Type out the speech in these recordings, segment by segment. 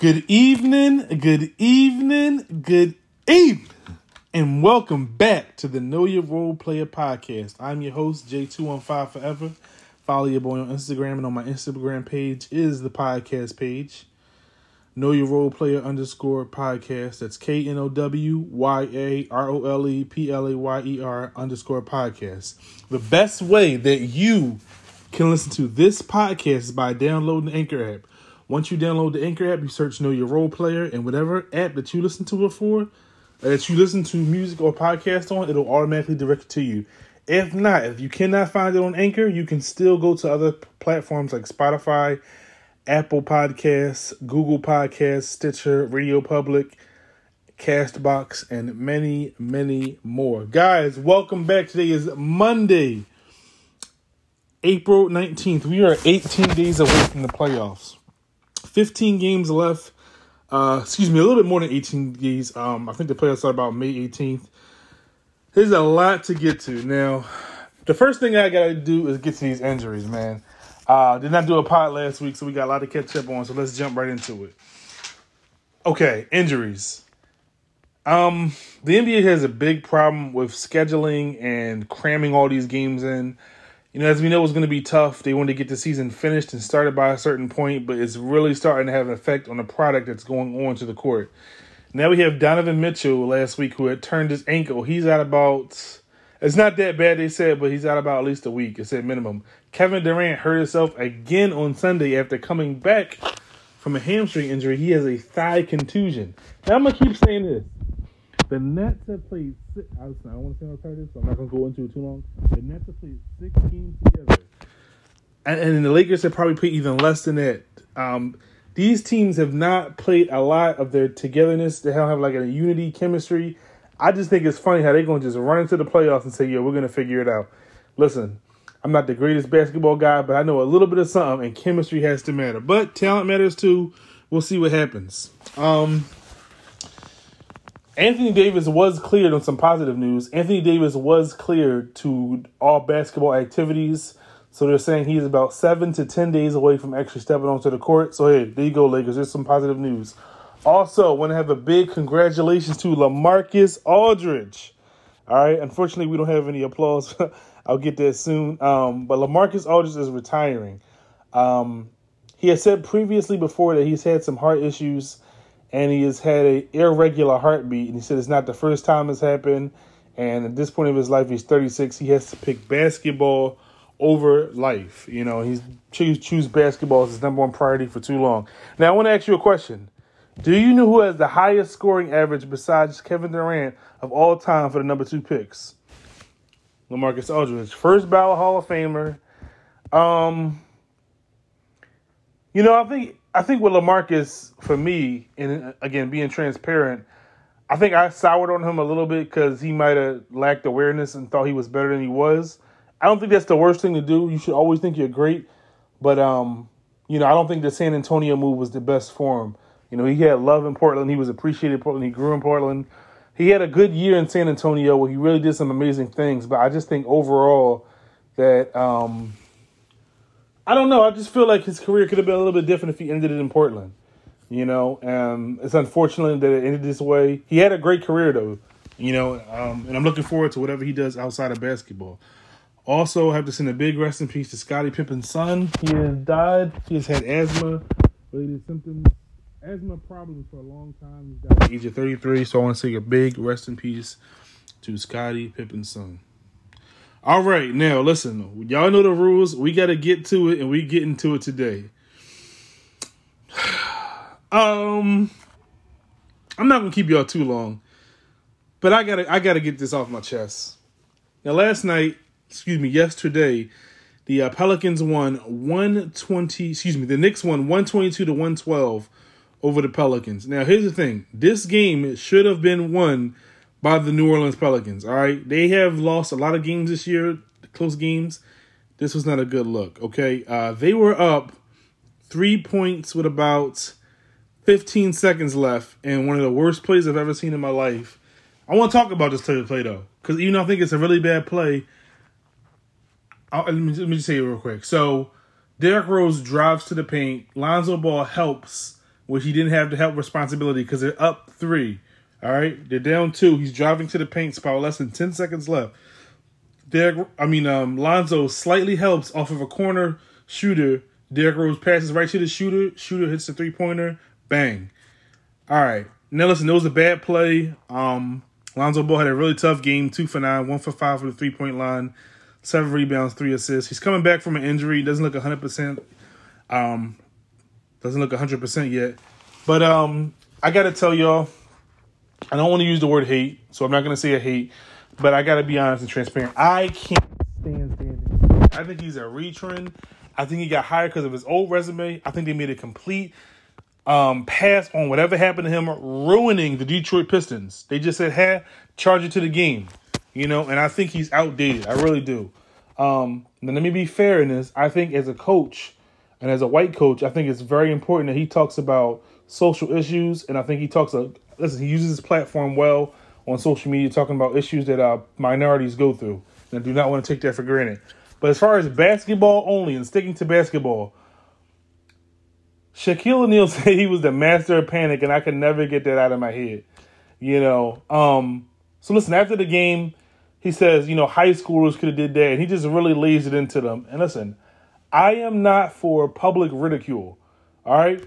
Good evening, good evening, good evening, and welcome back to the Know Your Role Player podcast. I'm your host, J215 Forever. Follow your boy on Instagram, and on my Instagram page is the podcast page. Know Your Role Player underscore podcast. That's K N O W Y A R O L E P L A Y E R underscore podcast. The best way that you can listen to this podcast is by downloading the Anchor app. Once you download the Anchor app, you search Know Your Role Player, and whatever app that you listen to it for, uh, that you listen to music or podcast on, it'll automatically direct it to you. If not, if you cannot find it on Anchor, you can still go to other platforms like Spotify, Apple Podcasts, Google Podcasts, Stitcher, Radio Public, Castbox, and many, many more. Guys, welcome back. Today is Monday, April 19th. We are 18 days away from the playoffs. 15 games left. Uh, excuse me, a little bit more than 18 games. Um, I think the playoffs start about May 18th. There's a lot to get to. Now, the first thing I got to do is get to these injuries, man. Uh, did not do a pot last week, so we got a lot to catch up on. So let's jump right into it. Okay, injuries. Um, the NBA has a big problem with scheduling and cramming all these games in. You know, as we know, it's going to be tough. They want to get the season finished and started by a certain point, but it's really starting to have an effect on the product that's going on to the court. Now we have Donovan Mitchell last week who had turned his ankle. He's out about. It's not that bad, they said, but he's out about at least a week. It's at minimum. Kevin Durant hurt himself again on Sunday after coming back from a hamstring injury. He has a thigh contusion. Now I'm gonna keep saying this. The Nets have played. Six, I don't want to it is, so I'm not gonna go into it too long. The Nets have played six games together, and, and the Lakers have probably played even less than that. Um, these teams have not played a lot of their togetherness. They don't have like a unity, chemistry. I just think it's funny how they're going to just run into the playoffs and say, "Yeah, we're going to figure it out." Listen, I'm not the greatest basketball guy, but I know a little bit of something, and chemistry has to matter. But talent matters too. We'll see what happens. Um, Anthony Davis was cleared on some positive news. Anthony Davis was cleared to all basketball activities. So they're saying he's about seven to ten days away from actually stepping onto the court. So hey, there you go, Lakers. There's some positive news. Also, want to have a big congratulations to Lamarcus Aldridge. All right. Unfortunately, we don't have any applause. I'll get that soon. Um, but Lamarcus Aldridge is retiring. Um, he has said previously before that he's had some heart issues and he has had a irregular heartbeat. And he said it's not the first time it's happened. And at this point of his life, he's 36. He has to pick basketball over life. You know, he's choose choose basketball as his number one priority for too long. Now, I want to ask you a question. Do you know who has the highest scoring average besides Kevin Durant of all time for the number two picks? Lamarcus Aldridge, first ballot Hall of Famer. Um, you know, I think I think with Lamarcus, for me, and again being transparent, I think I soured on him a little bit because he might have lacked awareness and thought he was better than he was. I don't think that's the worst thing to do. You should always think you're great, but um, you know, I don't think the San Antonio move was the best for him. You know, he had love in Portland. He was appreciated Portland. He grew in Portland. He had a good year in San Antonio where he really did some amazing things. But I just think overall that um, I don't know. I just feel like his career could have been a little bit different if he ended it in Portland. You know, um, it's unfortunate that it ended this way. He had a great career though. You know, um, and I'm looking forward to whatever he does outside of basketball. Also, I have to send a big rest in peace to Scottie Pippen's son. He has died. He has had asthma related symptoms, asthma problems for a long time. He's died at the age of 33. So I want to say a big rest in peace to Scottie Pippen's son. All right, now listen, y'all know the rules. We got to get to it, and we get into it today. um, I'm not gonna keep y'all too long, but I gotta I gotta get this off my chest. Now, last night excuse me, yesterday, the uh, Pelicans won 120, excuse me, the Knicks won 122 to 112 over the Pelicans. Now, here's the thing this game should have been won by the New Orleans Pelicans, all right? They have lost a lot of games this year, close games. This was not a good look, okay? Uh, they were up three points with about 15 seconds left, and one of the worst plays I've ever seen in my life. I want to talk about this type of play, though, because even though I think it's a really bad play, I'll, let, me, let me just say it real quick. So Derrick Rose drives to the paint. Lonzo Ball helps which he didn't have to help responsibility because they're up three. All right, they're down two. He's driving to the paint spot, less than ten seconds left. Derek, I mean, um, Lonzo slightly helps off of a corner shooter. Derrick Rose passes right to the shooter. Shooter hits the three pointer. Bang. All right. Now listen, it was a bad play. Um, Lonzo Ball had a really tough game, two for nine, one for five for the three point line, seven rebounds, three assists. He's coming back from an injury. Doesn't look hundred percent. Um, doesn't look hundred percent yet. But um, I gotta tell y'all, I don't want to use the word hate, so I'm not gonna say a hate. But I gotta be honest and transparent. I can't stand standing. I think he's a retrend. I think he got hired because of his old resume. I think they made a complete um, pass on whatever happened to him, ruining the Detroit Pistons. They just said, "Hey, charge it to the game," you know. And I think he's outdated. I really do. Um, now, let me be fair in this. I think as a coach and as a white coach, I think it's very important that he talks about social issues, and I think he talks. Uh, listen, he uses his platform well on social media, talking about issues that uh, minorities go through. And I do not want to take that for granted. But as far as basketball only and sticking to basketball, Shaquille O'Neal said he was the master of panic, and I could never get that out of my head. You know, um, so listen, after the game, he says, you know, high schoolers could have did that, and he just really lays it into them. And listen, I am not for public ridicule. All right,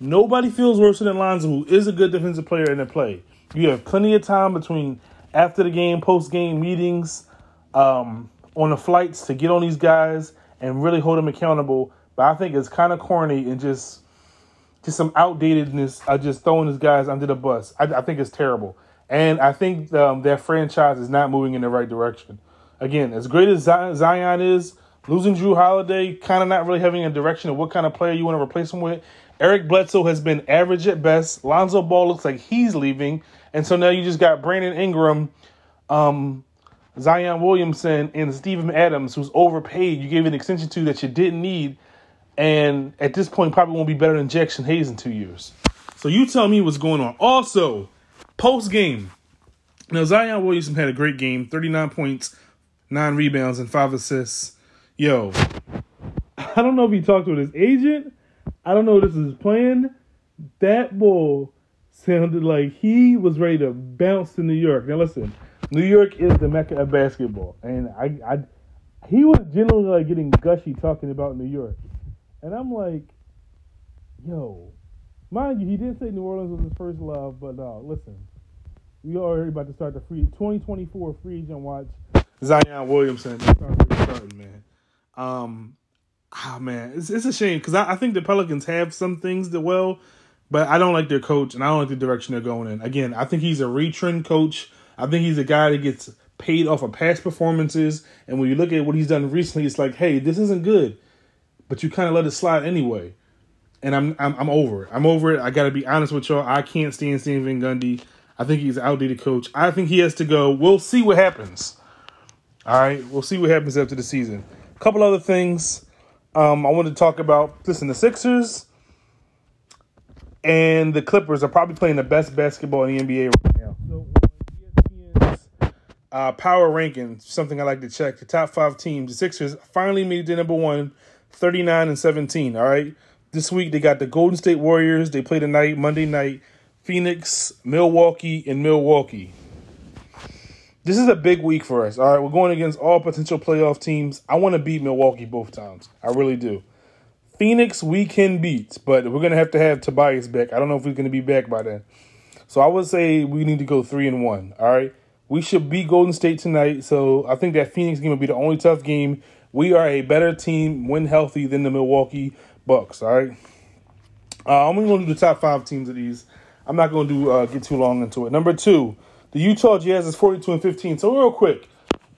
nobody feels worse than Lonzo, who is a good defensive player in the play. You have plenty of time between after the game, post game meetings, um, on the flights to get on these guys and really hold them accountable. But I think it's kind of corny and just just some outdatedness of just throwing these guys under the bus. I, I think it's terrible. And I think um, that franchise is not moving in the right direction. Again, as great as Zion is, losing Jrue Holiday, kind of not really having a direction of what kind of player you want to replace him with. Eric Bledsoe has been average at best. Lonzo Ball looks like he's leaving. And so now you just got Brandon Ingram, um, Zion Williamson, and Steven Adams, who's overpaid. You gave an extension to that you didn't need. And at this point, probably won't be better than Jaxson Hayes in two years. So you tell me what's going on. Also, post game. Now, Zion Williamson had a great game 39 points, nine rebounds, and five assists. Yo, I don't know if he talked with his agent. I don't know if this is his plan. That bull sounded like he was ready to bounce to New York. Now, listen, New York is the mecca of basketball. And I, I he was generally like getting gushy talking about New York. And I'm like, yo, mind you, he did say New Orleans was his first love, but uh, listen, we already about to start the free 2024 free agent watch. Zion Williamson man. Um, ah, man, it's it's a shame because I, I think the Pelicans have some things that well, but I don't like their coach and I don't like the direction they're going in. Again, I think he's a retrend coach. I think he's a guy that gets paid off of past performances. And when you look at what he's done recently, it's like, hey, this isn't good but you kind of let it slide anyway. And I'm I'm I'm over it. I'm over it. I got to be honest with y'all. I can't stand Stan Gundy. I think he's an outdated coach. I think he has to go. We'll see what happens. All right, we'll see what happens after the season. A couple other things um, I want to talk about. Listen, the Sixers and the Clippers are probably playing the best basketball in the NBA right now. So, ESPN's uh, power ranking, something I like to check. The top five teams. The Sixers finally made the number one 39 and 17. All right. This week they got the Golden State Warriors. They play tonight, Monday night. Phoenix, Milwaukee, and Milwaukee. This is a big week for us. All right, we're going against all potential playoff teams. I want to beat Milwaukee both times. I really do. Phoenix, we can beat, but we're gonna have to have Tobias back. I don't know if he's gonna be back by then. So I would say we need to go three and one. All right, we should beat Golden State tonight. So I think that Phoenix game will be the only tough game we are a better team when healthy than the Milwaukee Bucks. All right. Uh, I'm only to do the top five teams of these. I'm not going to do uh, get too long into it. Number two, the Utah Jazz is 42 and 15. So real quick,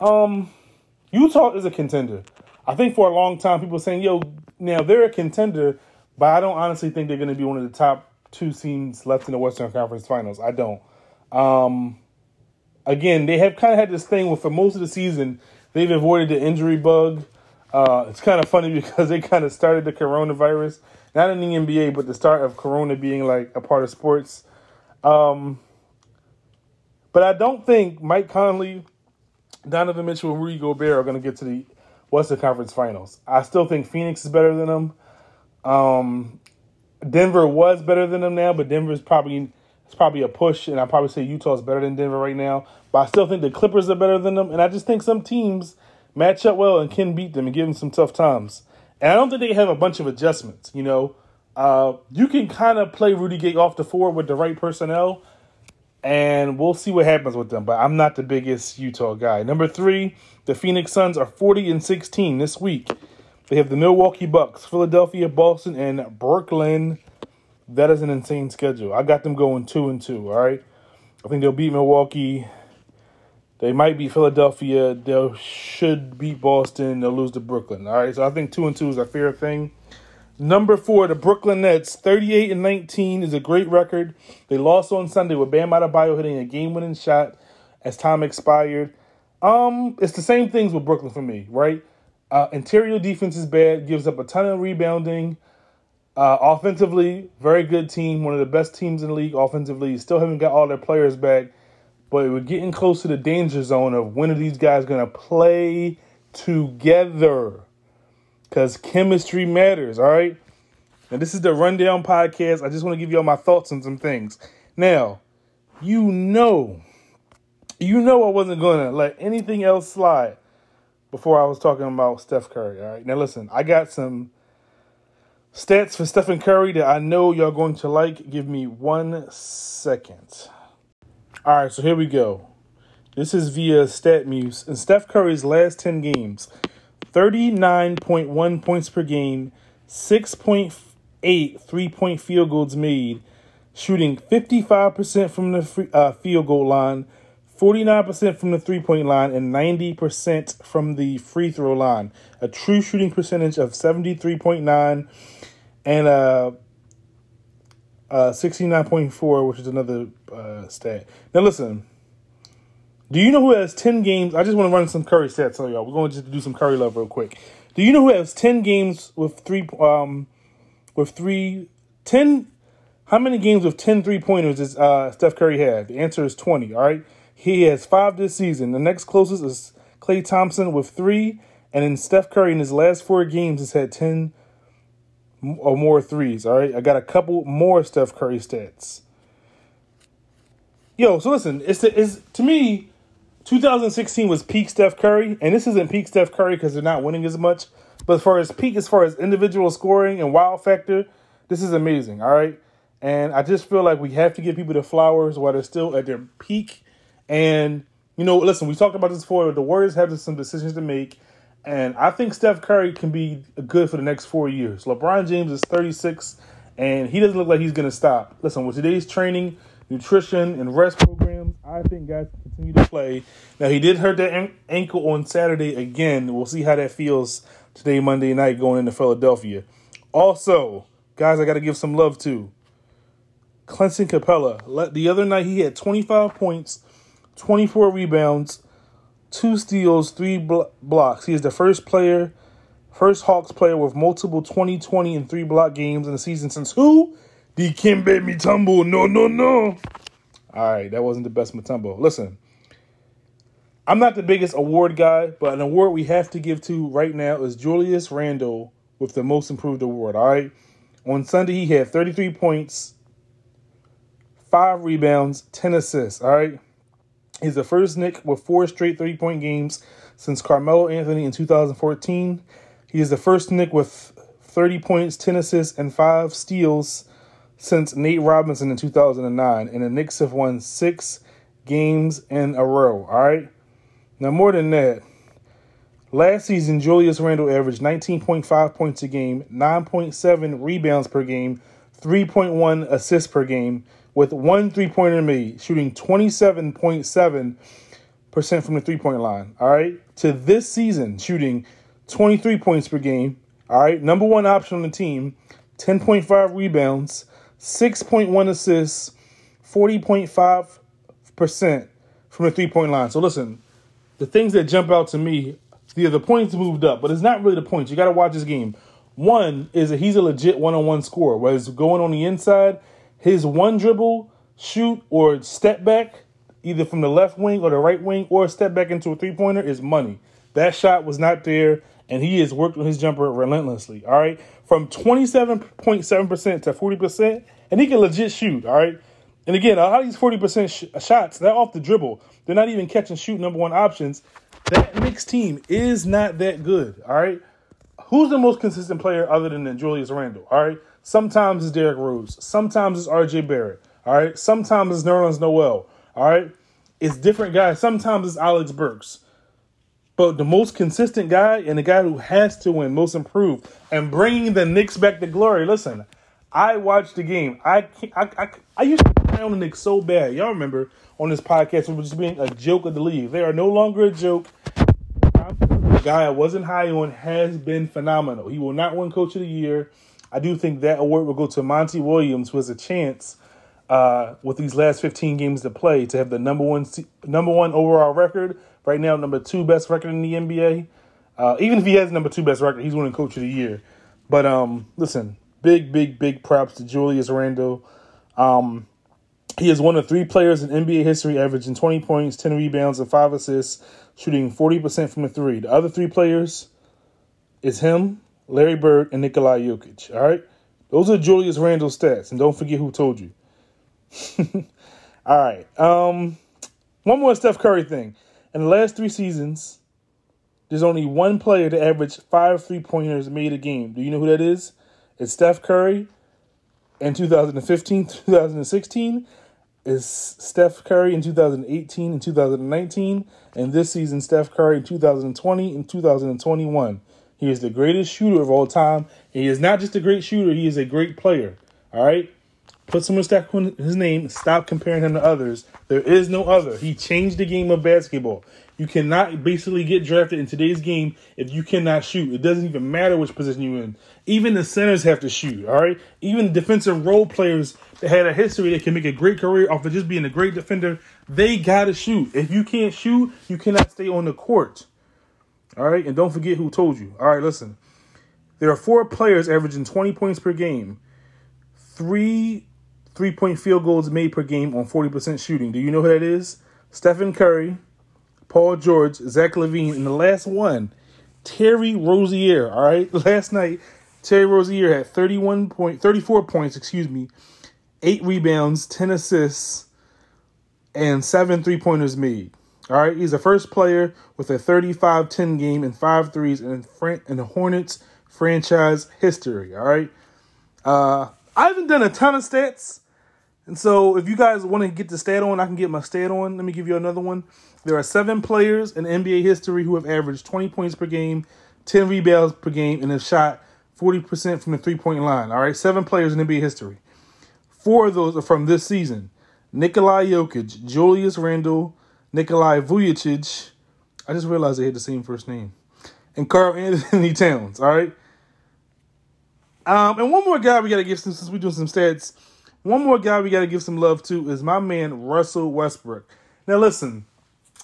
um, Utah is a contender. I think for a long time people saying, "Yo, now they're a contender," but I don't honestly think they're going to be one of the top two teams left in the Western Conference Finals. I don't. Um, again, they have kind of had this thing where for most of the season They've avoided the injury bug. Uh, it's kind of funny because they kind of started the coronavirus, not in the NBA, but the start of Corona being like a part of sports. Um, but I don't think Mike Conley, Donovan Mitchell, and Rudy Gobert are going to get to the Western Conference Finals. I still think Phoenix is better than them. Um, Denver was better than them now, but Denver's probably it's probably a push, and I probably say Utah's better than Denver right now. But I still think the Clippers are better than them, and I just think some teams match up well and can beat them and give them some tough times. And I don't think they have a bunch of adjustments. You know, uh, you can kind of play Rudy Gay off the floor with the right personnel, and we'll see what happens with them. But I'm not the biggest Utah guy. Number three, the Phoenix Suns are 40 and 16 this week. They have the Milwaukee Bucks, Philadelphia, Boston, and Brooklyn. That is an insane schedule. I got them going two and two. All right, I think they'll beat Milwaukee. They might beat Philadelphia. They should beat Boston. They'll lose to Brooklyn. All right, so I think two and two is a fair thing. Number four, the Brooklyn Nets, thirty-eight and nineteen is a great record. They lost on Sunday with Bam Adebayo hitting a game-winning shot as time expired. Um, it's the same things with Brooklyn for me, right? Uh, interior defense is bad, gives up a ton of rebounding. Uh, offensively, very good team, one of the best teams in the league offensively. Still haven't got all their players back, but we're getting close to the danger zone of when are these guys going to play together? Because chemistry matters, all right? And this is the Rundown Podcast. I just want to give you all my thoughts on some things. Now, you know, you know I wasn't going to let anything else slide before I was talking about Steph Curry, all right? Now, listen, I got some Stats for Stephen Curry that I know y'all going to like. Give me one second. All right, so here we go. This is via StatMuse. In Steph Curry's last 10 games, 39.1 points per game, 6.8 three point field goals made, shooting 55% from the free, uh, field goal line, 49% from the three point line, and 90% from the free throw line. A true shooting percentage of 73.9 and uh, uh, 69.4, which is another uh, stat. Now, listen. Do you know who has 10 games? I just want to run some Curry stats so y'all. We're going to just do some Curry love real quick. Do you know who has 10 games with three, um, with three, 10, how many games with 10 three pointers does uh, Steph Curry have? The answer is 20, all right? He has five this season. The next closest is Klay Thompson with three. And then Steph Curry in his last four games has had 10 or more threes. All right, I got a couple more Steph Curry stats. Yo, so listen, it's it's to me, 2016 was peak Steph Curry, and this isn't peak Steph Curry because they're not winning as much. But far as peak, as far as individual scoring and wow factor, this is amazing. All right, and I just feel like we have to give people the flowers while they're still at their peak. And you know, listen, we talked about this before. The Warriors have some decisions to make and I think Steph Curry can be good for the next four years. LeBron James is 36, and he doesn't look like he's going to stop. Listen, with today's training, nutrition, and rest programs, I think guys continue to play. Now, he did hurt that ankle on Saturday again. We'll see how that feels today, Monday night, going into Philadelphia. Also, guys, I got to give some love to Clint Capela. The other night, he had 25 points, 24 rebounds, two steals, three blo- blocks. He is the first player, first Hawks player with multiple 20, 20, and three block games in the season since who? Dikembe Mutombo. No, no, no. All right, that wasn't the best Mutombo. Listen, I'm not the biggest award guy, but an award we have to give to right now is Julius Randle with the most improved award. All right. On Sunday, he had 33 points, five rebounds, 10 assists. All right. He's the first Knick with four straight 30 point games since Carmelo Anthony in 2014. He is the first Knick with 30 points, 10 assists, and five steals since Nate Robinson in 2009. And the Knicks have won six games in a row. All right. Now, more than that, last season, Julius Randle averaged 19.5 points a game, 9.7 rebounds per game, 3.1 assists per game with one three pointer made, shooting 27.7% from the three point line. All right. To this season, shooting 23 points per game. All right. Number one option on the team, 10.5 rebounds, 6.1 assists, 40.5% from the three point line. So listen, the things that jump out to me, the, the points moved up, but it's not really the points. You got to watch this game. One is that he's a legit one on one scorer, whereas going on the inside, his one dribble, shoot, or step back, either from the left wing or the right wing, or step back into a three pointer, is money. That shot was not there, and he has worked on his jumper relentlessly. All right, from twenty seven point seven percent to forty percent, and he can legit shoot. All right, and again, a lot of these forty percent sh- shots they're off the dribble. They're not even catching shoot number one options. That Knicks team is not that good. All right, who's the most consistent player other than Julius Randle? All right, sometimes it's Derrick Rose, sometimes it's R.J. Barrett. All right, sometimes it's Nerlens Noel. All right, it's different guys. Sometimes it's Alex Burks. But the most consistent guy and the guy who has to win, most improved, and bringing the Knicks back to glory. Listen, I watched the game. I I, I, I used to play on the Knicks so bad. Y'all remember on this podcast it was just being a joke of the league. They are no longer a joke. The guy I wasn't high on has been phenomenal. He will not win Coach of the Year. I do think that award will go to Monty Williams, who has a chance uh, with these last 15 games to play to have the number one number one overall record. Right now, number two best record in the NBA. Uh, even if he has number two best record, he's winning Coach of the Year. But um, listen, big, big, big props to Julius Randle. Um, he is one of three players in NBA history averaging 20 points, 10 rebounds, and 5 assists, shooting 40% from the three. The other three players is him, Larry Bird, and Nikola Jokic. All right? Those are Julius Randle's stats. And don't forget who told you. All right. Um, one more Steph Curry thing. In the last three seasons, there's only one player to average five three pointers made a game. Do you know who that is? It's Steph Curry. In 2015, 2016 is Steph Curry in 2018 and 2019, and this season Steph Curry in 2020 and 2021. He is the greatest shooter of all time. And he is not just a great shooter; he is a great player. All right. Put some respect on his name. Stop comparing him to others. There is no other. He changed the game of basketball. You cannot basically get drafted in today's game if you cannot shoot. It doesn't even matter which position you're in. Even the centers have to shoot, all right? Even defensive role players that had a history that can make a great career off of just being a great defender, they got to shoot. If you can't shoot, you cannot stay on the court. All right? And don't forget who told you. All right, listen. There are four players averaging 20 points per game. Three three point field goals made per game on 40% shooting. Do you know who that is? Stephen Curry, Paul George, Zach LaVine, and the last one, Terry Rozier. All right, last night, Terry Rozier had 31 point, 34 points, excuse me, eight rebounds, 10 assists, and seven three pointers made. All right, he's the first player with a 35 10 game and five threes in, in the Hornets franchise history. All right. Uh, I haven't done a ton of stats, and so, if you guys want to get the stat on, I can get my stat on. Let me give you another one. There are seven players in NBA history who have averaged 20 points per game, 10 rebounds per game, and have shot 40% from the three point line. All right, seven players in NBA history. Four of those are from this season Nikolai Jokic, Julius Randle, Nikolai Vucevic. I just realized they had the same first name. And Karl-Anthony Towns. All right. Um, and one more guy we got to some, since we're doing some stats. One more guy we got to give some love to is my man Russell Westbrook. Now, listen,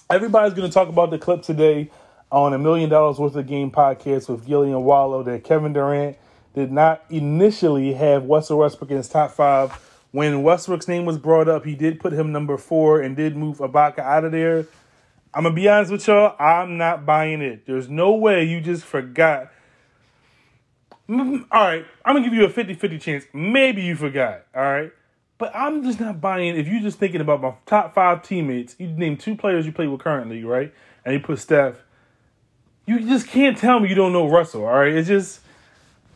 everybody's going to talk about the clip today on a million dollars worth of game podcast with Gillie and Wallo that Kevin Durant did not initially have Russell Westbrook in his top five. When Westbrook's name was brought up, he did put him number four and did move Ibaka out of there. I'm to be honest with y'all, I'm not buying it. There's no way you just forgot. All right, I'm gonna give you a 50 50 chance. Maybe you forgot, all right? But I'm just not buying. If you're just thinking about my top five teammates, you name two players you play with currently, right? And you put Steph. You just can't tell me you don't know Russell, all right? It's just,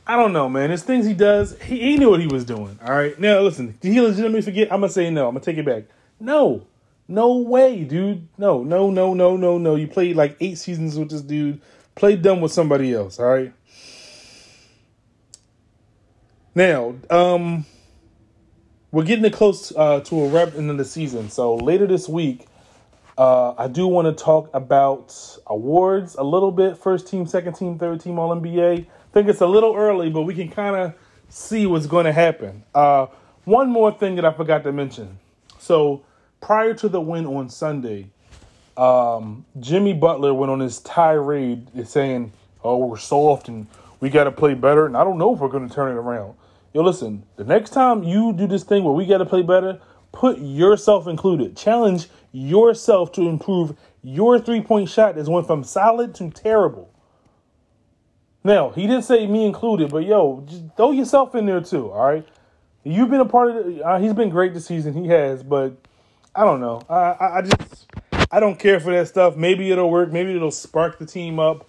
I don't know, man. There's things he does. He, he knew what he was doing, all right? Now, listen, did he legitimately forget? I'm gonna say no. I'm gonna take it back. No. No way, dude. No, no, no, no, no, no. You played like eight seasons with this dude. Played dumb with somebody else, all right? Now, um, we're getting it close uh, to a wrap into the season. So later this week, uh, I do want to talk about awards a little bit. First team, second team, third team, All NBA. I think it's a little early, but we can kind of see what's going to happen. Uh, one more thing that I forgot to mention. So prior to the win on Sunday, um, Jimmy Butler went on his tirade saying, "Oh, we're soft and we got to play better, and I don't know if we're going to turn it around. Yo, listen, the next time you do this thing where we got to play better, put yourself included. Challenge yourself to improve your three point shot that's went from solid to terrible. Now, he didn't say me included, but yo, just throw yourself in there too, all right? You've been a part of it. Uh, he's been great this season. He has, but I don't know. I, I, I just I don't care for that stuff. Maybe it'll work. Maybe it'll spark the team up.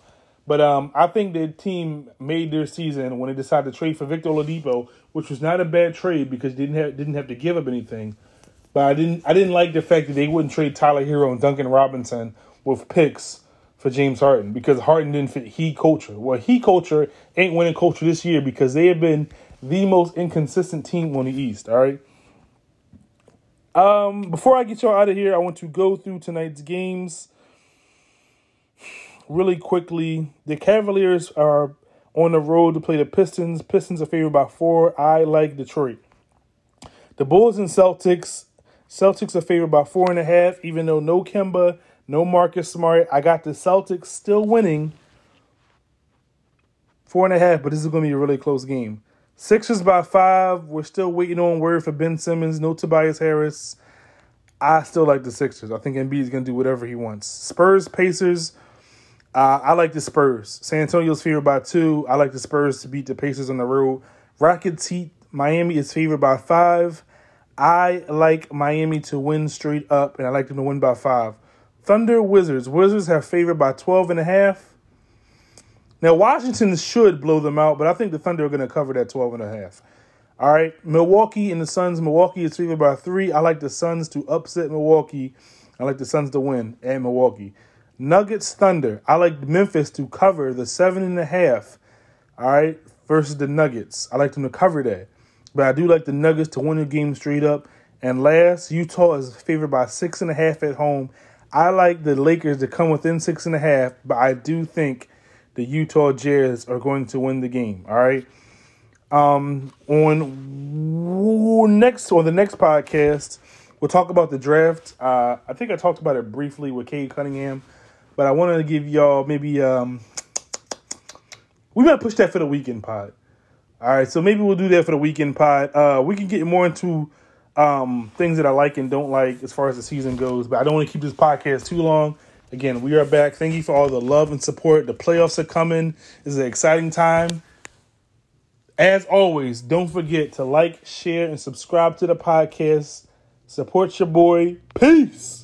But um, I think the team made their season when they decided to trade for Victor Oladipo, which was not a bad trade because they didn't have didn't have to give up anything. But I didn't I didn't like the fact that they wouldn't trade Tyler Herro and Duncan Robinson with picks for James Harden because Harden didn't fit he culture. Well, he culture ain't winning culture this year because they have been the most inconsistent team on the East. All right. Um, before I get y'all out of here, I want to go through tonight's games really quickly. The Cavaliers are on the road to play the Pistons. Pistons are favored by four. I like Detroit. The Bulls and Celtics. Celtics are favored by four and a half, even though no Kemba, no Marcus Smart. I got the Celtics still winning four and a half, but this is going to be a really close game. Sixers by five. We're still waiting on word for Ben Simmons. No Tobias Harris. I still like the Sixers. I think Embiid is going to do whatever he wants. Spurs, Pacers. Uh, I like the Spurs. San Antonio's favored by two. I like the Spurs to beat the Pacers on the road. Rockets Heat. Miami is favored by five. I like Miami to win straight up, and I like them to win by five. Thunder Wizards. Wizards have favored by 12 and a half. Now, Washington should blow them out, but I think the Thunder are going to cover that 12 and a half. All right, Milwaukee and the Suns. Milwaukee is favored by three. I like the Suns to upset Milwaukee. I like the Suns to win at Milwaukee. Nuggets Thunder. I like Memphis to cover the seven and a half. All right, versus the Nuggets. I like them to cover that, but I do like the Nuggets to win the game straight up. And last, Utah is favored by six and a half at home. I like the Lakers to come within six and a half, but I do think the Utah Jazz are going to win the game. All right. Um, on next on the next podcast, we'll talk about the draft. Uh, I think I talked about it briefly with Cade Cunningham, but I wanted to give y'all maybe um, we might push that for the weekend pod. All right, so maybe we'll do that for the weekend pod. Uh, we can get more into um, things that I like and don't like as far as the season goes, but I don't want to keep this podcast too long. Again, we are back. Thank you for all the love and support. The playoffs are coming. It's an exciting time. As always, don't forget to like, share, and subscribe to the podcast. Support your boy. Peace.